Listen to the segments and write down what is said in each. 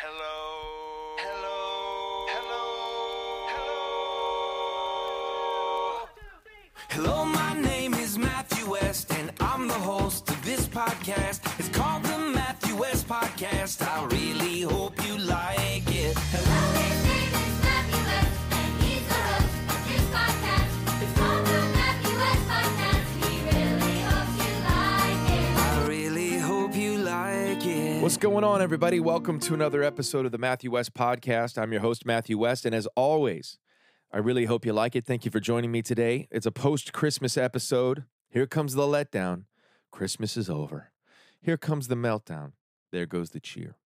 Hello. Hello. Hello. Hello, Hello, my name is Matthew West, and I'm the host of this podcast. It's called the Matthew West Podcast. I really hope you like it. Hello. Going on, everybody? Welcome to another episode of the Matthew West Podcast. I'm your host, Matthew West, and as always, I really hope you like it. Thank you for joining me today. It's a post Christmas episode. Here comes the letdown. Christmas is over. Here comes the meltdown. There goes the cheer.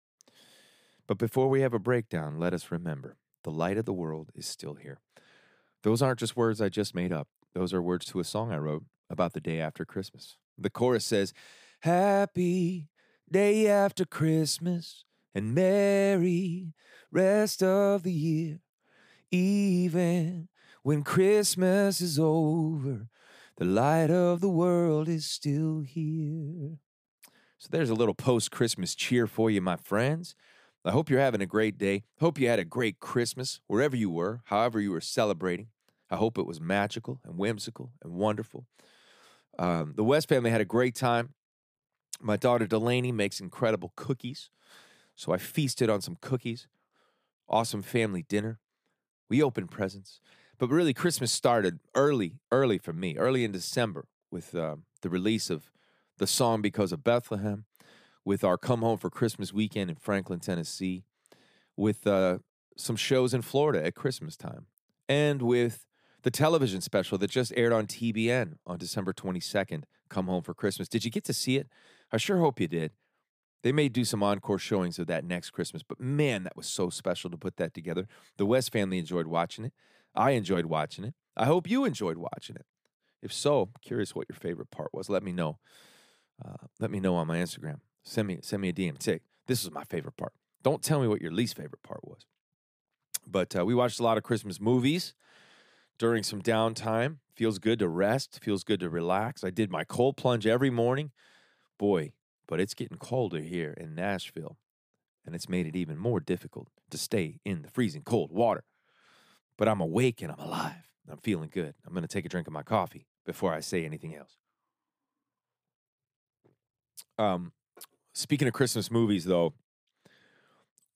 But before we have a breakdown, let us remember the light of the world is still here. Those aren't just words I just made up, those are words to a song I wrote about the day after Christmas. The chorus says, Happy day after Christmas and merry rest of the year. Even when Christmas is over, the light of the world is still here. So there's a little post Christmas cheer for you, my friends. I hope you're having a great day. Hope you had a great Christmas wherever you were, however you were celebrating. I hope it was magical and whimsical and wonderful. Um, the West family had a great time. My daughter Delaney makes incredible cookies. So I feasted on some cookies. Awesome family dinner. We opened presents. But really, Christmas started early, early for me, early in December with um, the release of the song Because of Bethlehem, with our Come Home for Christmas weekend in Franklin, Tennessee, with uh, some shows in Florida at Christmas time, and with the television special that just aired on TBN on December 22nd, Come Home for Christmas. Did you get to see it? I sure hope you did. They may do some encore showings of that next Christmas, but man, that was so special to put that together. The West family enjoyed watching it. I enjoyed watching it. I hope you enjoyed watching it. If so, I'm curious what your favorite part was. Let me know. Uh, let me know on my Instagram. Send me send me a DM. Say this is my favorite part. Don't tell me what your least favorite part was. But uh, we watched a lot of Christmas movies during some downtime. Feels good to rest. Feels good to relax. I did my cold plunge every morning. Boy, but it's getting colder here in Nashville, and it's made it even more difficult to stay in the freezing cold water. But I'm awake and I'm alive. I'm feeling good. I'm going to take a drink of my coffee before I say anything else. Um, speaking of Christmas movies, though,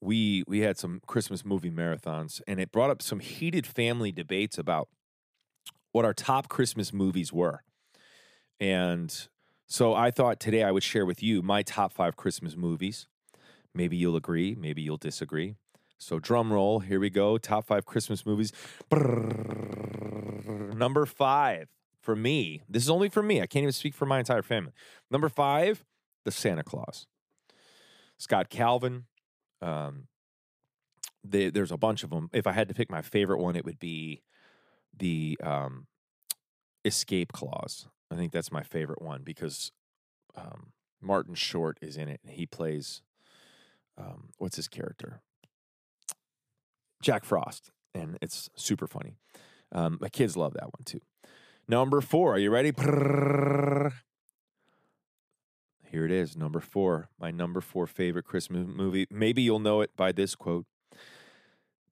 we we had some Christmas movie marathons, and it brought up some heated family debates about what our top Christmas movies were. And so I thought today I would share with you my top five Christmas movies. Maybe you'll agree, maybe you'll disagree. So drum roll, here we go. Top five Christmas movies. Number five for me. This is only for me. I can't even speak for my entire family. Number five, The Santa Claus. Scott Calvin. Um, they, there's a bunch of them. If I had to pick my favorite one, it would be the um, Escape Clause. I think that's my favorite one because um, Martin Short is in it and he plays um, what's his character? Jack Frost, and it's super funny. Um, my kids love that one too. Number four, are you ready? Here it is, number four. My number four favorite Christmas movie. Maybe you'll know it by this quote.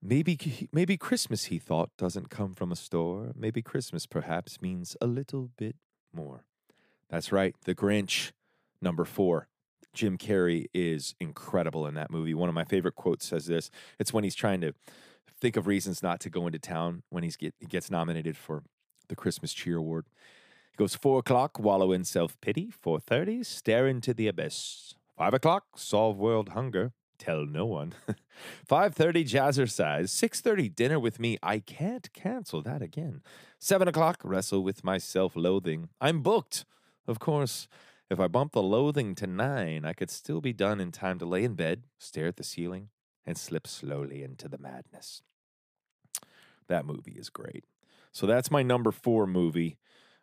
Maybe, maybe Christmas, he thought, doesn't come from a store. Maybe Christmas, perhaps, means a little bit more. That's right, The Grinch, number four. Jim Carrey is incredible in that movie. One of my favorite quotes says this. It's when he's trying to think of reasons not to go into town when he's get, he gets nominated for the Christmas Cheer Award. He goes, four o'clock, wallow in self-pity. Four thirty, stare into the abyss. Five o'clock, solve world hunger. Tell no one. Five thirty, jazzercise. Six thirty, dinner with me. I can't cancel that again. Seven o'clock, wrestle with my self-loathing. I'm booked. Of course, if I bump the loathing to nine, I could still be done in time to lay in bed, stare at the ceiling, and slip slowly into the madness. That movie is great. So that's my number four movie.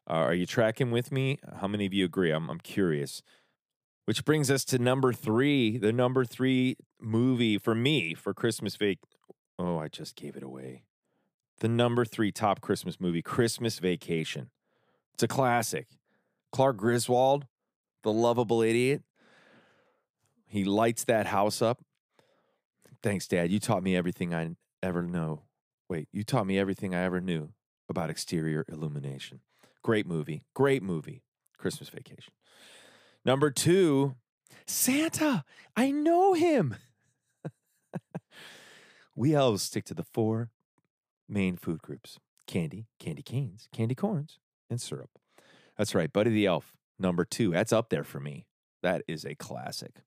Uh, are you tracking with me? How many of you agree? I'm, I'm curious. Which brings us to number three, the number three movie for me for Christmas vac. Oh, I just gave it away. The number three top Christmas movie, Christmas Vacation. It's a classic. Clark Griswold, the lovable idiot. He lights that house up, Thanks, Dad. You taught me everything I ever know. Wait, you taught me everything I ever knew about exterior illumination. Great movie. Great movie. Christmas Vacation. Number two, Santa. I know him. we elves stick to the four main food groups candy, candy canes, candy corns, and syrup. That's right, Buddy the Elf, number two. That's up there for me. That is a classic.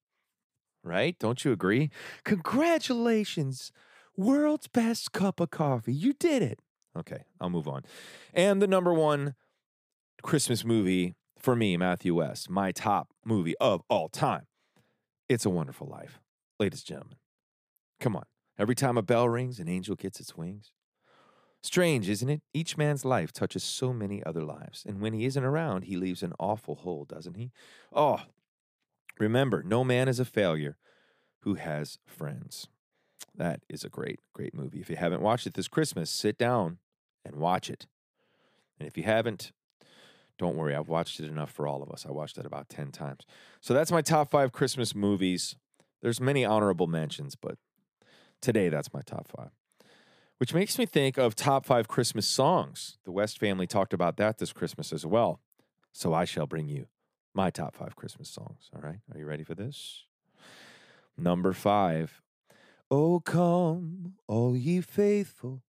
Right? Don't you agree? Congratulations, world's best cup of coffee. You did it. Okay, I'll move on. And the number one Christmas movie for me, Matthew West, my top movie of all time. It's a Wonderful Life. Ladies and gentlemen, come on. Every time a bell rings, an angel gets its wings. Strange, isn't it? Each man's life touches so many other lives. And when he isn't around, he leaves an awful hole, doesn't he? Oh, remember, no man is a failure who has friends. That is a great, great movie. If you haven't watched it this Christmas, sit down and watch it. And if you haven't, don't worry, I've watched it enough for all of us. I watched it about 10 times. So that's my top five Christmas movies. There's many honorable mentions, but today that's my top five. Which makes me think of top five Christmas songs. The West family talked about that this Christmas as well. So I shall bring you my top five Christmas songs. All right. Are you ready for this? Number five. Oh, come, all ye faithful,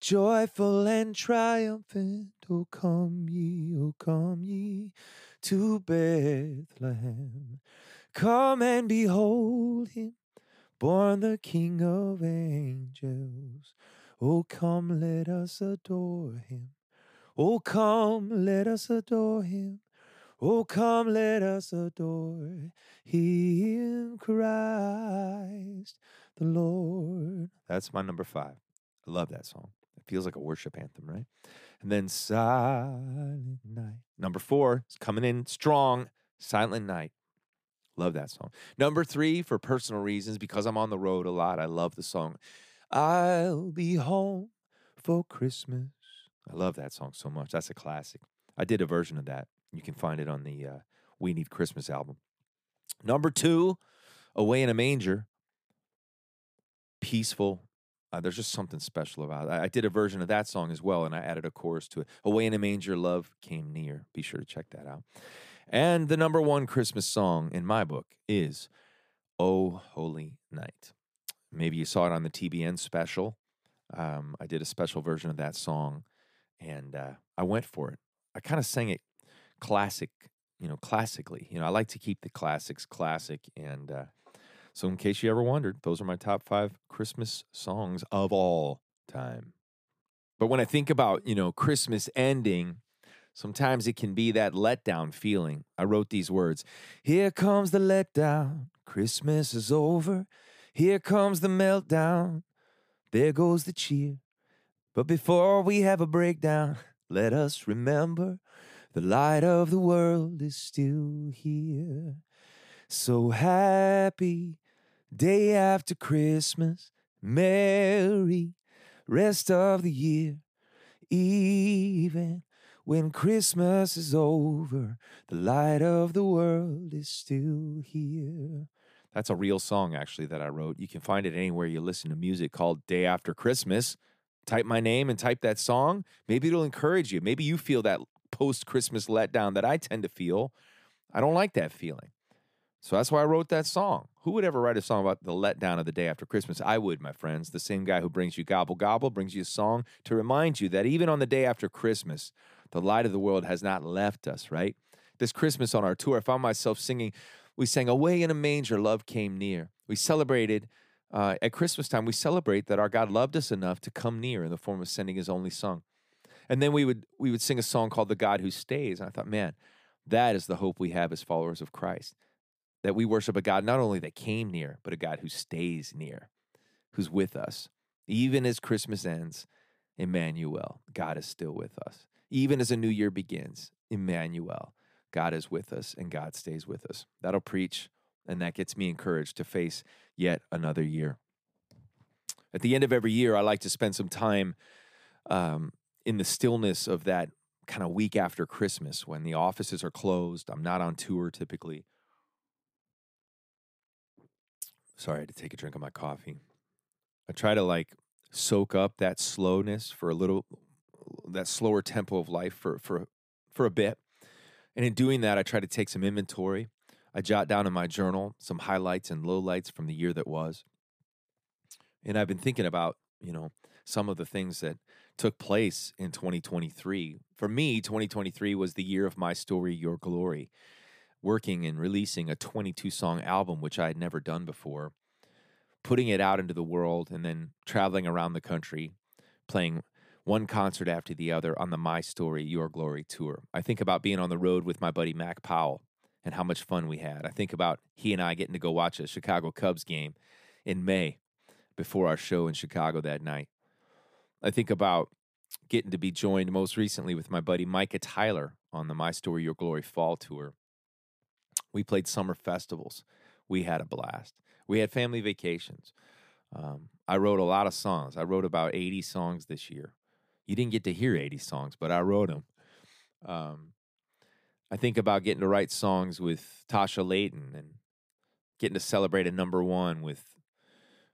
joyful and triumphant. Oh, come ye, oh, come ye to Bethlehem. Come and behold him, born the King of angels. Oh, come, let us adore him. Oh, come, let us adore him. Oh, come, let us adore him, Christ the Lord. That's my number five. I love that song. It feels like a worship anthem, right? And then Silent Night. Number four is coming in strong. Silent Night. Love that song. Number three, for personal reasons, because I'm on the road a lot, I love the song. I'll be home for Christmas. I love that song so much. That's a classic. I did a version of that. You can find it on the uh, We Need Christmas album. Number two, Away in a Manger. Peaceful. Uh, there's just something special about it. I, I did a version of that song as well, and I added a chorus to it. Away in a Manger, Love Came Near. Be sure to check that out. And the number one Christmas song in my book is Oh Holy Night. Maybe you saw it on the TBN special. Um, I did a special version of that song, and uh, I went for it. I kind of sang it classic, you know, classically. You know, I like to keep the classics classic. And uh, so, in case you ever wondered, those are my top five Christmas songs of all time. But when I think about, you know, Christmas ending, sometimes it can be that letdown feeling. I wrote these words Here comes the letdown. Christmas is over. Here comes the meltdown. There goes the cheer. But before we have a breakdown, let us remember the light of the world is still here. So happy day after Christmas, merry rest of the year. Even when Christmas is over, the light of the world is still here. That's a real song, actually, that I wrote. You can find it anywhere you listen to music called Day After Christmas. Type my name and type that song. Maybe it'll encourage you. Maybe you feel that post Christmas letdown that I tend to feel. I don't like that feeling. So that's why I wrote that song. Who would ever write a song about the letdown of the day after Christmas? I would, my friends. The same guy who brings you Gobble Gobble brings you a song to remind you that even on the day after Christmas, the light of the world has not left us, right? This Christmas on our tour, I found myself singing, we sang Away in a Manger, Love Came Near. We celebrated, uh, at Christmas time, we celebrate that our God loved us enough to come near in the form of sending his only son. And then we would we would sing a song called The God Who Stays. And I thought, man, that is the hope we have as followers of Christ. That we worship a God not only that came near, but a God who stays near, who's with us. Even as Christmas ends, Emmanuel, God is still with us. Even as a new year begins, Emmanuel, God is with us and God stays with us. That'll preach, and that gets me encouraged to face yet another year. At the end of every year, I like to spend some time um, in the stillness of that kind of week after Christmas when the offices are closed. I'm not on tour typically. Sorry, I had to take a drink of my coffee. I try to like soak up that slowness for a little, that slower tempo of life for for for a bit. And in doing that, I try to take some inventory. I jot down in my journal some highlights and lowlights from the year that was. And I've been thinking about, you know, some of the things that took place in 2023. For me, 2023 was the year of my story, Your Glory, working and releasing a 22 song album, which I had never done before, putting it out into the world, and then traveling around the country, playing one concert after the other on the My Story, Your Glory tour. I think about being on the road with my buddy Mac Powell and how much fun we had. I think about he and I getting to go watch a Chicago Cubs game in May before our show in Chicago that night. I think about getting to be joined most recently with my buddy Micah Tyler on the My Story Your Glory Fall Tour. We played summer festivals. We had a blast. We had family vacations. Um, I wrote a lot of songs. I wrote about 80 songs this year. You didn't get to hear 80 songs, but I wrote them. Um, I think about getting to write songs with Tasha Layton and getting to celebrate a number one with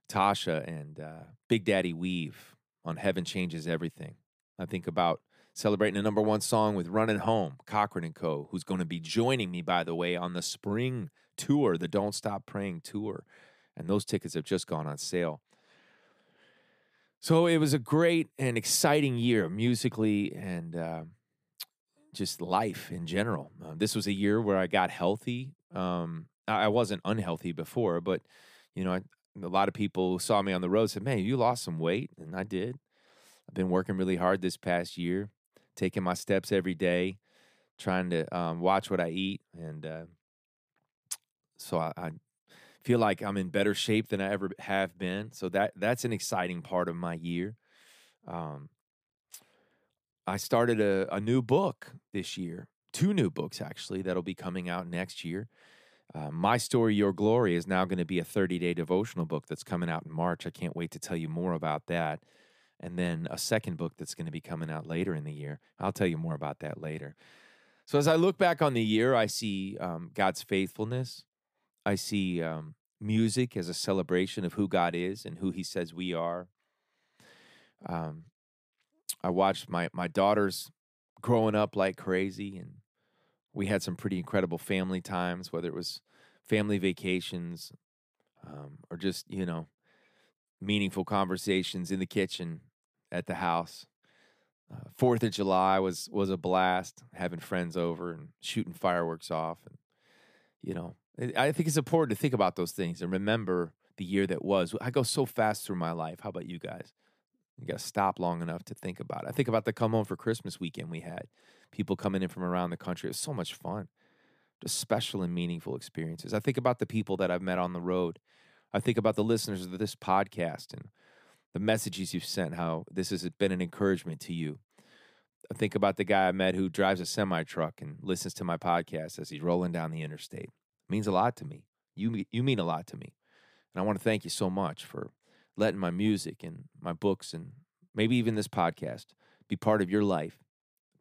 Tasha and uh, Big Daddy Weave on Heaven Changes Everything. I think about celebrating a number one song with Running Home, Cochren and Co., who's going to be joining me, by the way, on the spring tour, the Don't Stop Praying tour. And those tickets have just gone on sale. So it was a great and exciting year musically and uh, just life in general. Uh, this was a year where I got healthy. Um, I wasn't unhealthy before, but you know, I, a lot of people saw me on the road said, "Man, you lost some weight," and I did. I've been working really hard this past year, taking my steps every day, trying to um, watch what I eat, and uh, so I, I feel like I'm in better shape than I ever have been. So that that's an exciting part of my year. Um, I started a, a new book this year, two new books actually that'll be coming out next year. Uh, My Story, Your Glory is now going to be a 30 day devotional book that's coming out in March. I can't wait to tell you more about that. And then a second book that's going to be coming out later in the year. I'll tell you more about that later. So as I look back on the year, I see um, God's faithfulness. I see um, music as a celebration of who God is and who He says we are. Um, I watched my my daughters growing up like crazy, and we had some pretty incredible family times, whether it was family vacations um, or just you know meaningful conversations in the kitchen at the house. Uh, Fourth of July was was a blast, having friends over and shooting fireworks off, and you know, I think it's important to think about those things and remember the year that was. I go so fast through my life. How about you guys? You got to stop long enough to think about it. I think about the come home for Christmas weekend we had. People coming in from around the country. It was so much fun. Just special and meaningful experiences. I think about the people that I've met on the road. I think about the listeners of this podcast and the messages you've sent, how this has been an encouragement to you. I think about the guy I met who drives a semi truck and listens to my podcast as he's rolling down the interstate. It means a lot to me. You, you mean a lot to me. And I want to thank you so much for letting my music and my books and maybe even this podcast be part of your life,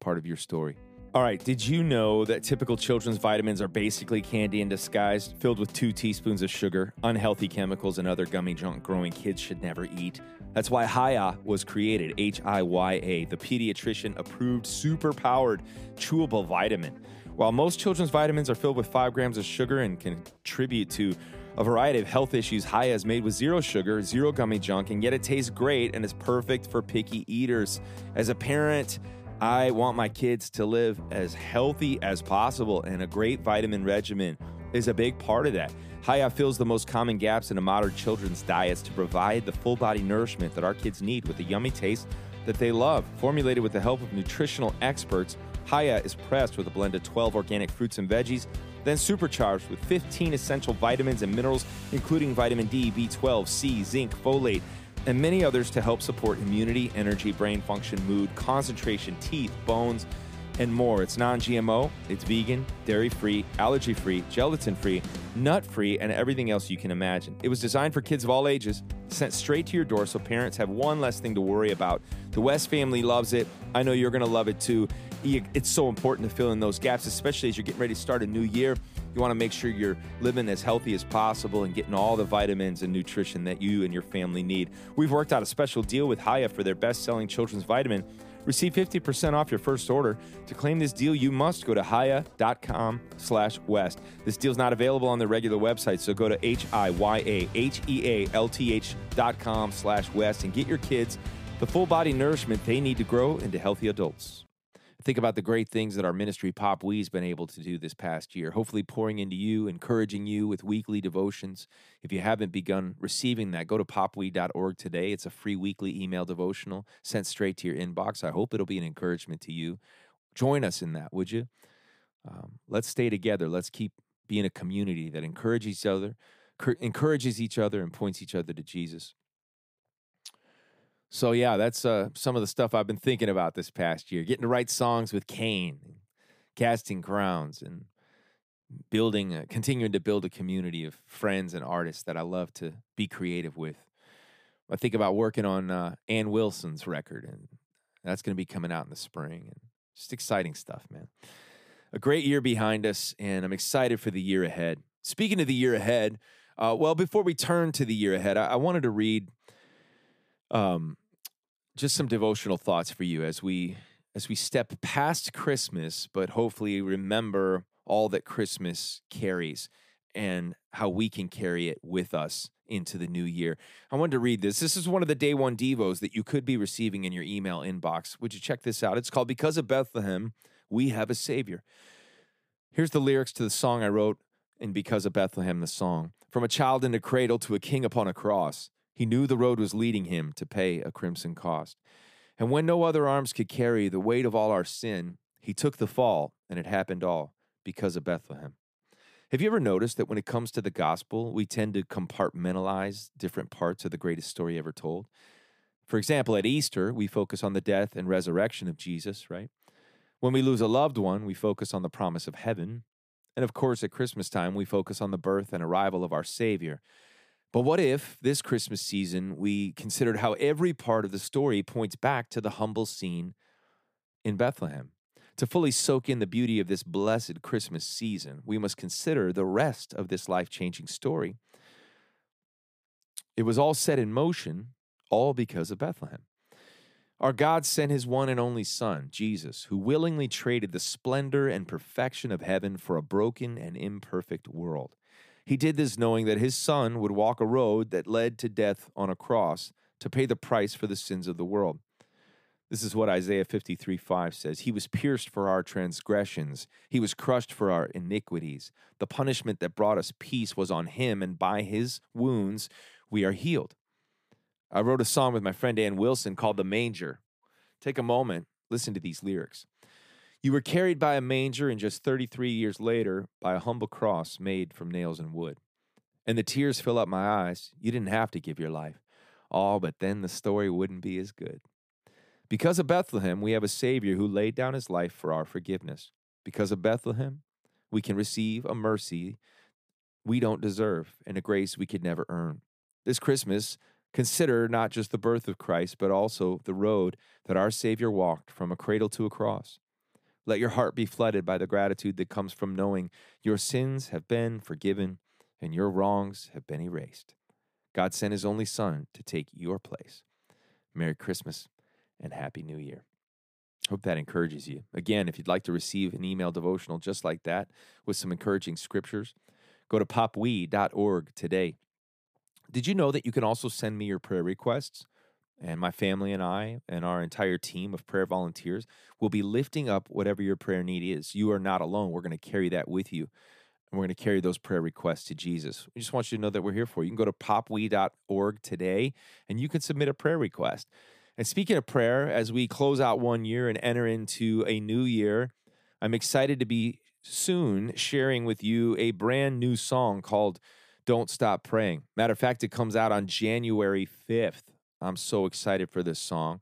part of your story. All right, did you know that typical children's vitamins are basically candy in disguise, filled with two teaspoons of sugar, unhealthy chemicals, and other gummy junk growing kids should never eat? That's why Hiya was created, H I Y A, the pediatrician approved super powered chewable vitamin. While most children's vitamins are filled with five grams of sugar and contribute to a variety of health issues, Hiya is made with zero sugar, zero gummy junk, and yet it tastes great and is perfect for picky eaters. As a parent, I want my kids to live as healthy as possible, and a great vitamin regimen is a big part of that. Hiya fills the most common gaps in a modern children's diets to provide the full body nourishment that our kids need with a yummy taste that they love. Formulated with the help of nutritional experts, Hiya is pressed with a blend of 12 organic fruits and veggies, then supercharged with 15 essential vitamins and minerals, including vitamin D, B12, C, zinc, folate, and many others to help support immunity, energy, brain function, mood, concentration, teeth, bones, and more. It's non GMO, it's vegan, dairy free, allergy free, gelatin free, nut free, and everything else you can imagine. It was designed for kids of all ages, sent straight to your door so parents have one less thing to worry about. The West family loves it. I know you're going to love it too. It's so important to fill in those gaps, especially as you're getting ready to start a new year. You want to make sure you're living as healthy as possible and getting all the vitamins and nutrition that you and your family need. We've worked out a special deal with Hiya for their best selling children's vitamin. Receive 50% off your first order. To claim this deal, you must go to hiya.com slash west. This deal's not available on the regular website, so go to H-I-Y-A-H-E-A-L-T-H dot com slash west and get your kids the full body nourishment they need to grow into healthy adults. Think about the great things that our ministry, Popwe's been able to do this past year. Hopefully, pouring into you, encouraging you with weekly devotions. If you haven't begun receiving that, go to popwe.org today. It's a free weekly email devotional sent straight to your inbox. I hope it'll be an encouragement to you. Join us in that, would you? Um, let's stay together. Let's keep being a community that encourages each other, encourages each other, and points each other to Jesus. So yeah, that's uh, some of the stuff I've been thinking about this past year. Getting to write songs with Cain, casting crowns, and building, a, continuing to build a community of friends and artists that I love to be creative with. I think about working on uh, Anne Wilson's record, and that's going to be coming out in the spring. And just exciting stuff, man. A great year behind us, and I'm excited for the year ahead. Speaking of the year ahead, uh, well, before we turn to the year ahead, I, I wanted to read um, just some devotional thoughts for you as we as we step past Christmas, but hopefully remember all that Christmas carries and how we can carry it with us into the new year. I wanted to read this. This is one of the day one devos that you could be receiving in your email inbox. Would you check this out? It's called Because of Bethlehem, We Have a Savior. Here's the lyrics to the song I wrote in Because of Bethlehem, the song. From a child in a cradle to a king upon a cross, he knew the road was leading him to pay a crimson cost. And when no other arms could carry the weight of all our sin, he took the fall, and it happened all because of Bethlehem. Have you ever noticed that when it comes to the gospel, we tend to compartmentalize different parts of the greatest story ever told? For example, at Easter, we focus on the death and resurrection of Jesus, right? When we lose a loved one, we focus on the promise of heaven. And of course, at Christmas time, we focus on the birth and arrival of our Savior. But what if this Christmas season we considered how every part of the story points back to the humble scene in Bethlehem? To fully soak in the beauty of this blessed Christmas season, we must consider the rest of this life changing story. It was all set in motion, all because of Bethlehem. Our God sent his one and only Son, Jesus, who willingly traded the splendor and perfection of heaven for a broken and imperfect world. He did this knowing that his Son would walk a road that led to death on a cross to pay the price for the sins of the world. This is what Isaiah 53 5 says. He was pierced for our transgressions, he was crushed for our iniquities. The punishment that brought us peace was on him, and by his wounds we are healed. I wrote a song with my friend Anne Wilson called The Manger. Take a moment, listen to these lyrics. You were carried by a manger, and just 33 years later, by a humble cross made from nails and wood. And the tears fill up my eyes. You didn't have to give your life. Oh, but then the story wouldn't be as good. Because of Bethlehem, we have a Savior who laid down his life for our forgiveness. Because of Bethlehem, we can receive a mercy we don't deserve and a grace we could never earn. This Christmas, consider not just the birth of Christ, but also the road that our Savior walked from a cradle to a cross. Let your heart be flooded by the gratitude that comes from knowing your sins have been forgiven and your wrongs have been erased. God sent his only Son to take your place. Merry Christmas and Happy New Year. Hope that encourages you. Again, if you'd like to receive an email devotional just like that with some encouraging scriptures, go to popwe.org today. Did you know that you can also send me your prayer requests? And my family and I and our entire team of prayer volunteers will be lifting up whatever your prayer need is. You are not alone. We're going to carry that with you. And we're going to carry those prayer requests to Jesus. We just want you to know that we're here for you. You can go to popwe.org today and you can submit a prayer request. And speaking of prayer, as we close out one year and enter into a new year, I'm excited to be soon sharing with you a brand new song called Don't Stop Praying. Matter of fact, it comes out on January 5th. I'm so excited for this song.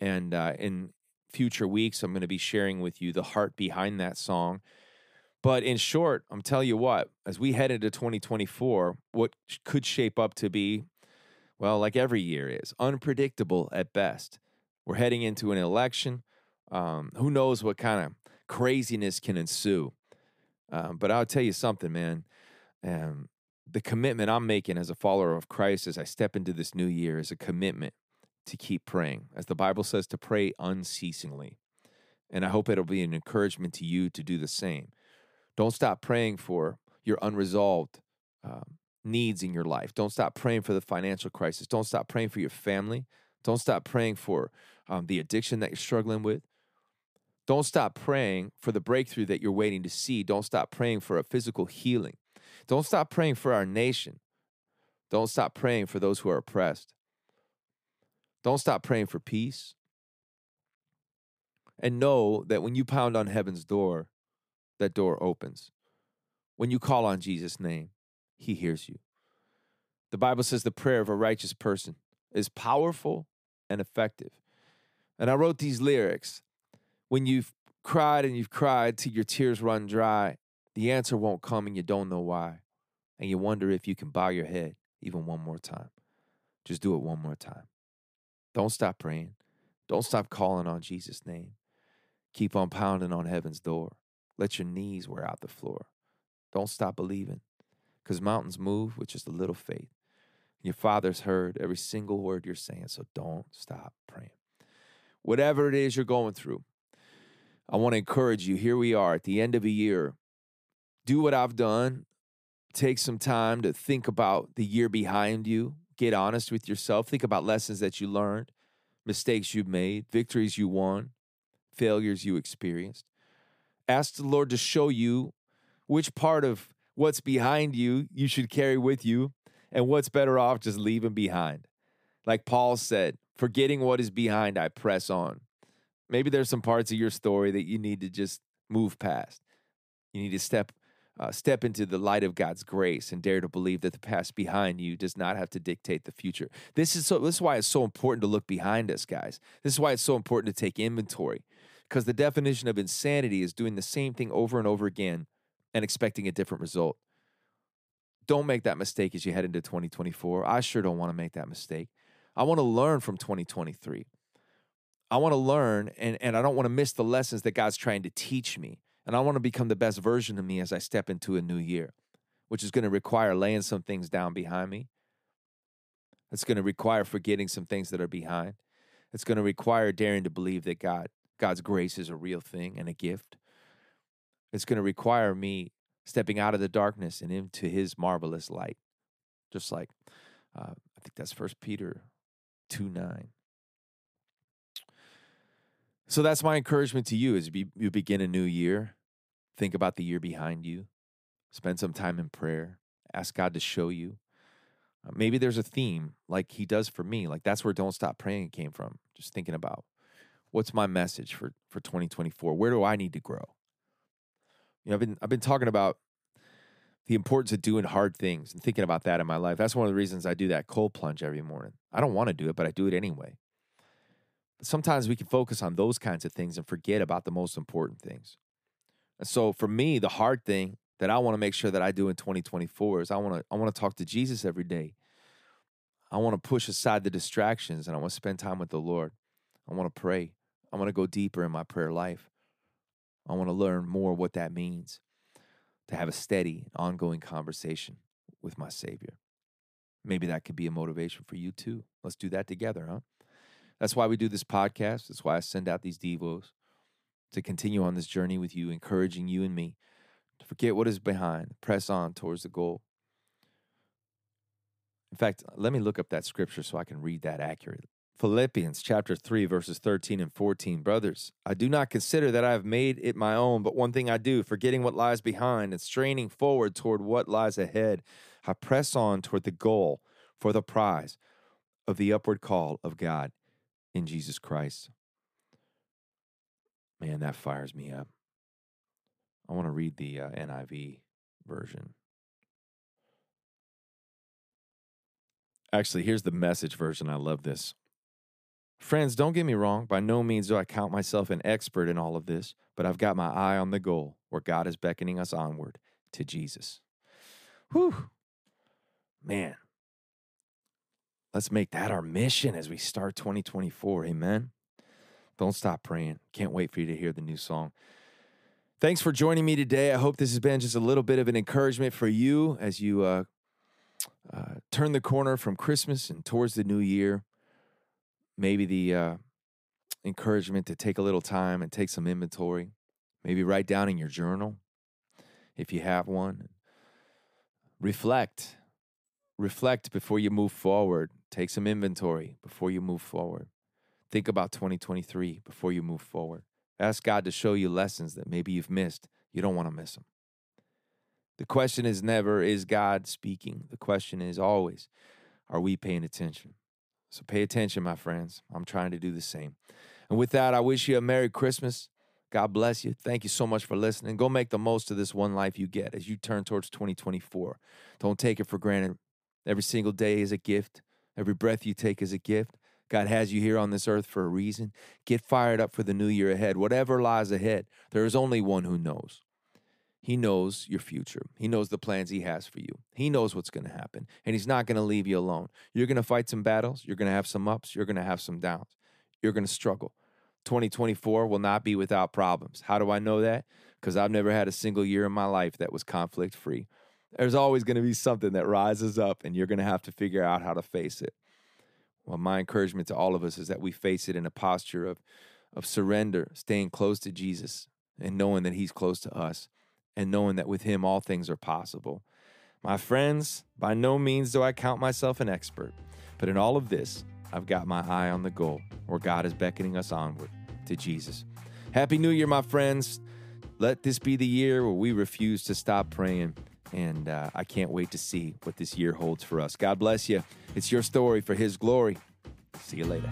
And uh, in future weeks, I'm going to be sharing with you the heart behind that song. But in short, I'm telling you what, as we head into 2024, what could shape up to be, well, like every year is, unpredictable at best. We're heading into an election. Um, who knows what kind of craziness can ensue? Um, but I'll tell you something, man. Um, the commitment I'm making as a follower of Christ as I step into this new year is a commitment to keep praying, as the Bible says, to pray unceasingly. And I hope it'll be an encouragement to you to do the same. Don't stop praying for your unresolved um, needs in your life. Don't stop praying for the financial crisis. Don't stop praying for your family. Don't stop praying for um, the addiction that you're struggling with. Don't stop praying for the breakthrough that you're waiting to see. Don't stop praying for a physical healing. Don't stop praying for our nation. Don't stop praying for those who are oppressed. Don't stop praying for peace. And know that when you pound on heaven's door, that door opens. When you call on Jesus' name, he hears you. The Bible says the prayer of a righteous person is powerful and effective. And I wrote these lyrics. When you've cried and you've cried till your tears run dry, the answer won't come and you don't know why. And you wonder if you can bow your head even one more time. Just do it one more time. Don't stop praying. Don't stop calling on Jesus' name. Keep on pounding on heaven's door. Let your knees wear out the floor. Don't stop believing because mountains move with just a little faith. Your Father's heard every single word you're saying, so don't stop praying. Whatever it is you're going through, I want to encourage you. Here we are at the end of a year. Do what I've done. Take some time to think about the year behind you. Get honest with yourself. Think about lessons that you learned, mistakes you've made, victories you won, failures you experienced. Ask the Lord to show you which part of what's behind you you should carry with you and what's better off just leaving behind. Like Paul said, forgetting what is behind, I press on. Maybe there's some parts of your story that you need to just move past. You need to step uh, step into the light of God's grace and dare to believe that the past behind you does not have to dictate the future. This is so. This is why it's so important to look behind us, guys. This is why it's so important to take inventory, because the definition of insanity is doing the same thing over and over again and expecting a different result. Don't make that mistake as you head into 2024. I sure don't want to make that mistake. I want to learn from 2023. I want to learn and, and I don't want to miss the lessons that God's trying to teach me. And I want to become the best version of me as I step into a new year, which is going to require laying some things down behind me. It's going to require forgetting some things that are behind. It's going to require daring to believe that God God's grace is a real thing and a gift. It's going to require me stepping out of the darkness and into his marvelous light. Just like uh, I think that's first Peter 2 9. So that's my encouragement to you as you you begin a new year. Think about the year behind you. Spend some time in prayer. Ask God to show you. Uh, maybe there's a theme like He does for me. Like that's where Don't Stop Praying came from. Just thinking about what's my message for for 2024. Where do I need to grow? You know, I've been I've been talking about the importance of doing hard things and thinking about that in my life. That's one of the reasons I do that cold plunge every morning. I don't want to do it, but I do it anyway. But sometimes we can focus on those kinds of things and forget about the most important things. And so for me, the hard thing that I want to make sure that I do in 2024 is I want to I want to talk to Jesus every day. I want to push aside the distractions and I want to spend time with the Lord. I want to pray. I want to go deeper in my prayer life. I want to learn more what that means to have a steady, ongoing conversation with my Savior. Maybe that could be a motivation for you too. Let's do that together, huh? That's why we do this podcast. That's why I send out these Devos to continue on this journey with you, encouraging you and me to forget what is behind, press on towards the goal. In fact, let me look up that scripture so I can read that accurately. Philippians chapter 3, verses 13 and 14. Brothers, I do not consider that I have made it my own, but one thing I do, forgetting what lies behind and straining forward toward what lies ahead, I press on toward the goal for the prize of the upward call of God in Jesus Christ. Man, that fires me up. I want to read the uh, NIV version. Actually, here's the message version. I love this. Friends, don't get me wrong. By no means do I count myself an expert in all of this, but I've got my eye on the goal where God is beckoning us onward to Jesus. Whew. Man, let's make that our mission as we start 2024. Amen. Don't stop praying. Can't wait for you to hear the new song. Thanks for joining me today. I hope this has been just a little bit of an encouragement for you as you uh, uh, turn the corner from Christmas and towards the new year. Maybe the uh, encouragement to take a little time and take some inventory. Maybe write down in your journal if you have one. Reflect. Reflect before you move forward. Take some inventory before you move forward. Think about 2023 before you move forward. Ask God to show you lessons that maybe you've missed. You don't want to miss them. The question is never, is God speaking? The question is always, are we paying attention? So pay attention, my friends. I'm trying to do the same. And with that, I wish you a Merry Christmas. God bless you. Thank you so much for listening. Go make the most of this one life you get as you turn towards 2024. Don't take it for granted. Every single day is a gift, every breath you take is a gift. God has you here on this earth for a reason. Get fired up for the new year ahead. Whatever lies ahead, there is only one who knows. He knows your future. He knows the plans he has for you. He knows what's going to happen, and he's not going to leave you alone. You're going to fight some battles. You're going to have some ups. You're going to have some downs. You're going to struggle. 2024 will not be without problems. How do I know that? Because I've never had a single year in my life that was conflict free. There's always going to be something that rises up, and you're going to have to figure out how to face it. Well, my encouragement to all of us is that we face it in a posture of, of surrender, staying close to Jesus, and knowing that He's close to us, and knowing that with Him all things are possible. My friends, by no means do I count myself an expert, but in all of this, I've got my eye on the goal where God is beckoning us onward to Jesus. Happy New Year, my friends. Let this be the year where we refuse to stop praying. And uh, I can't wait to see what this year holds for us. God bless you. It's your story for His glory. See you later.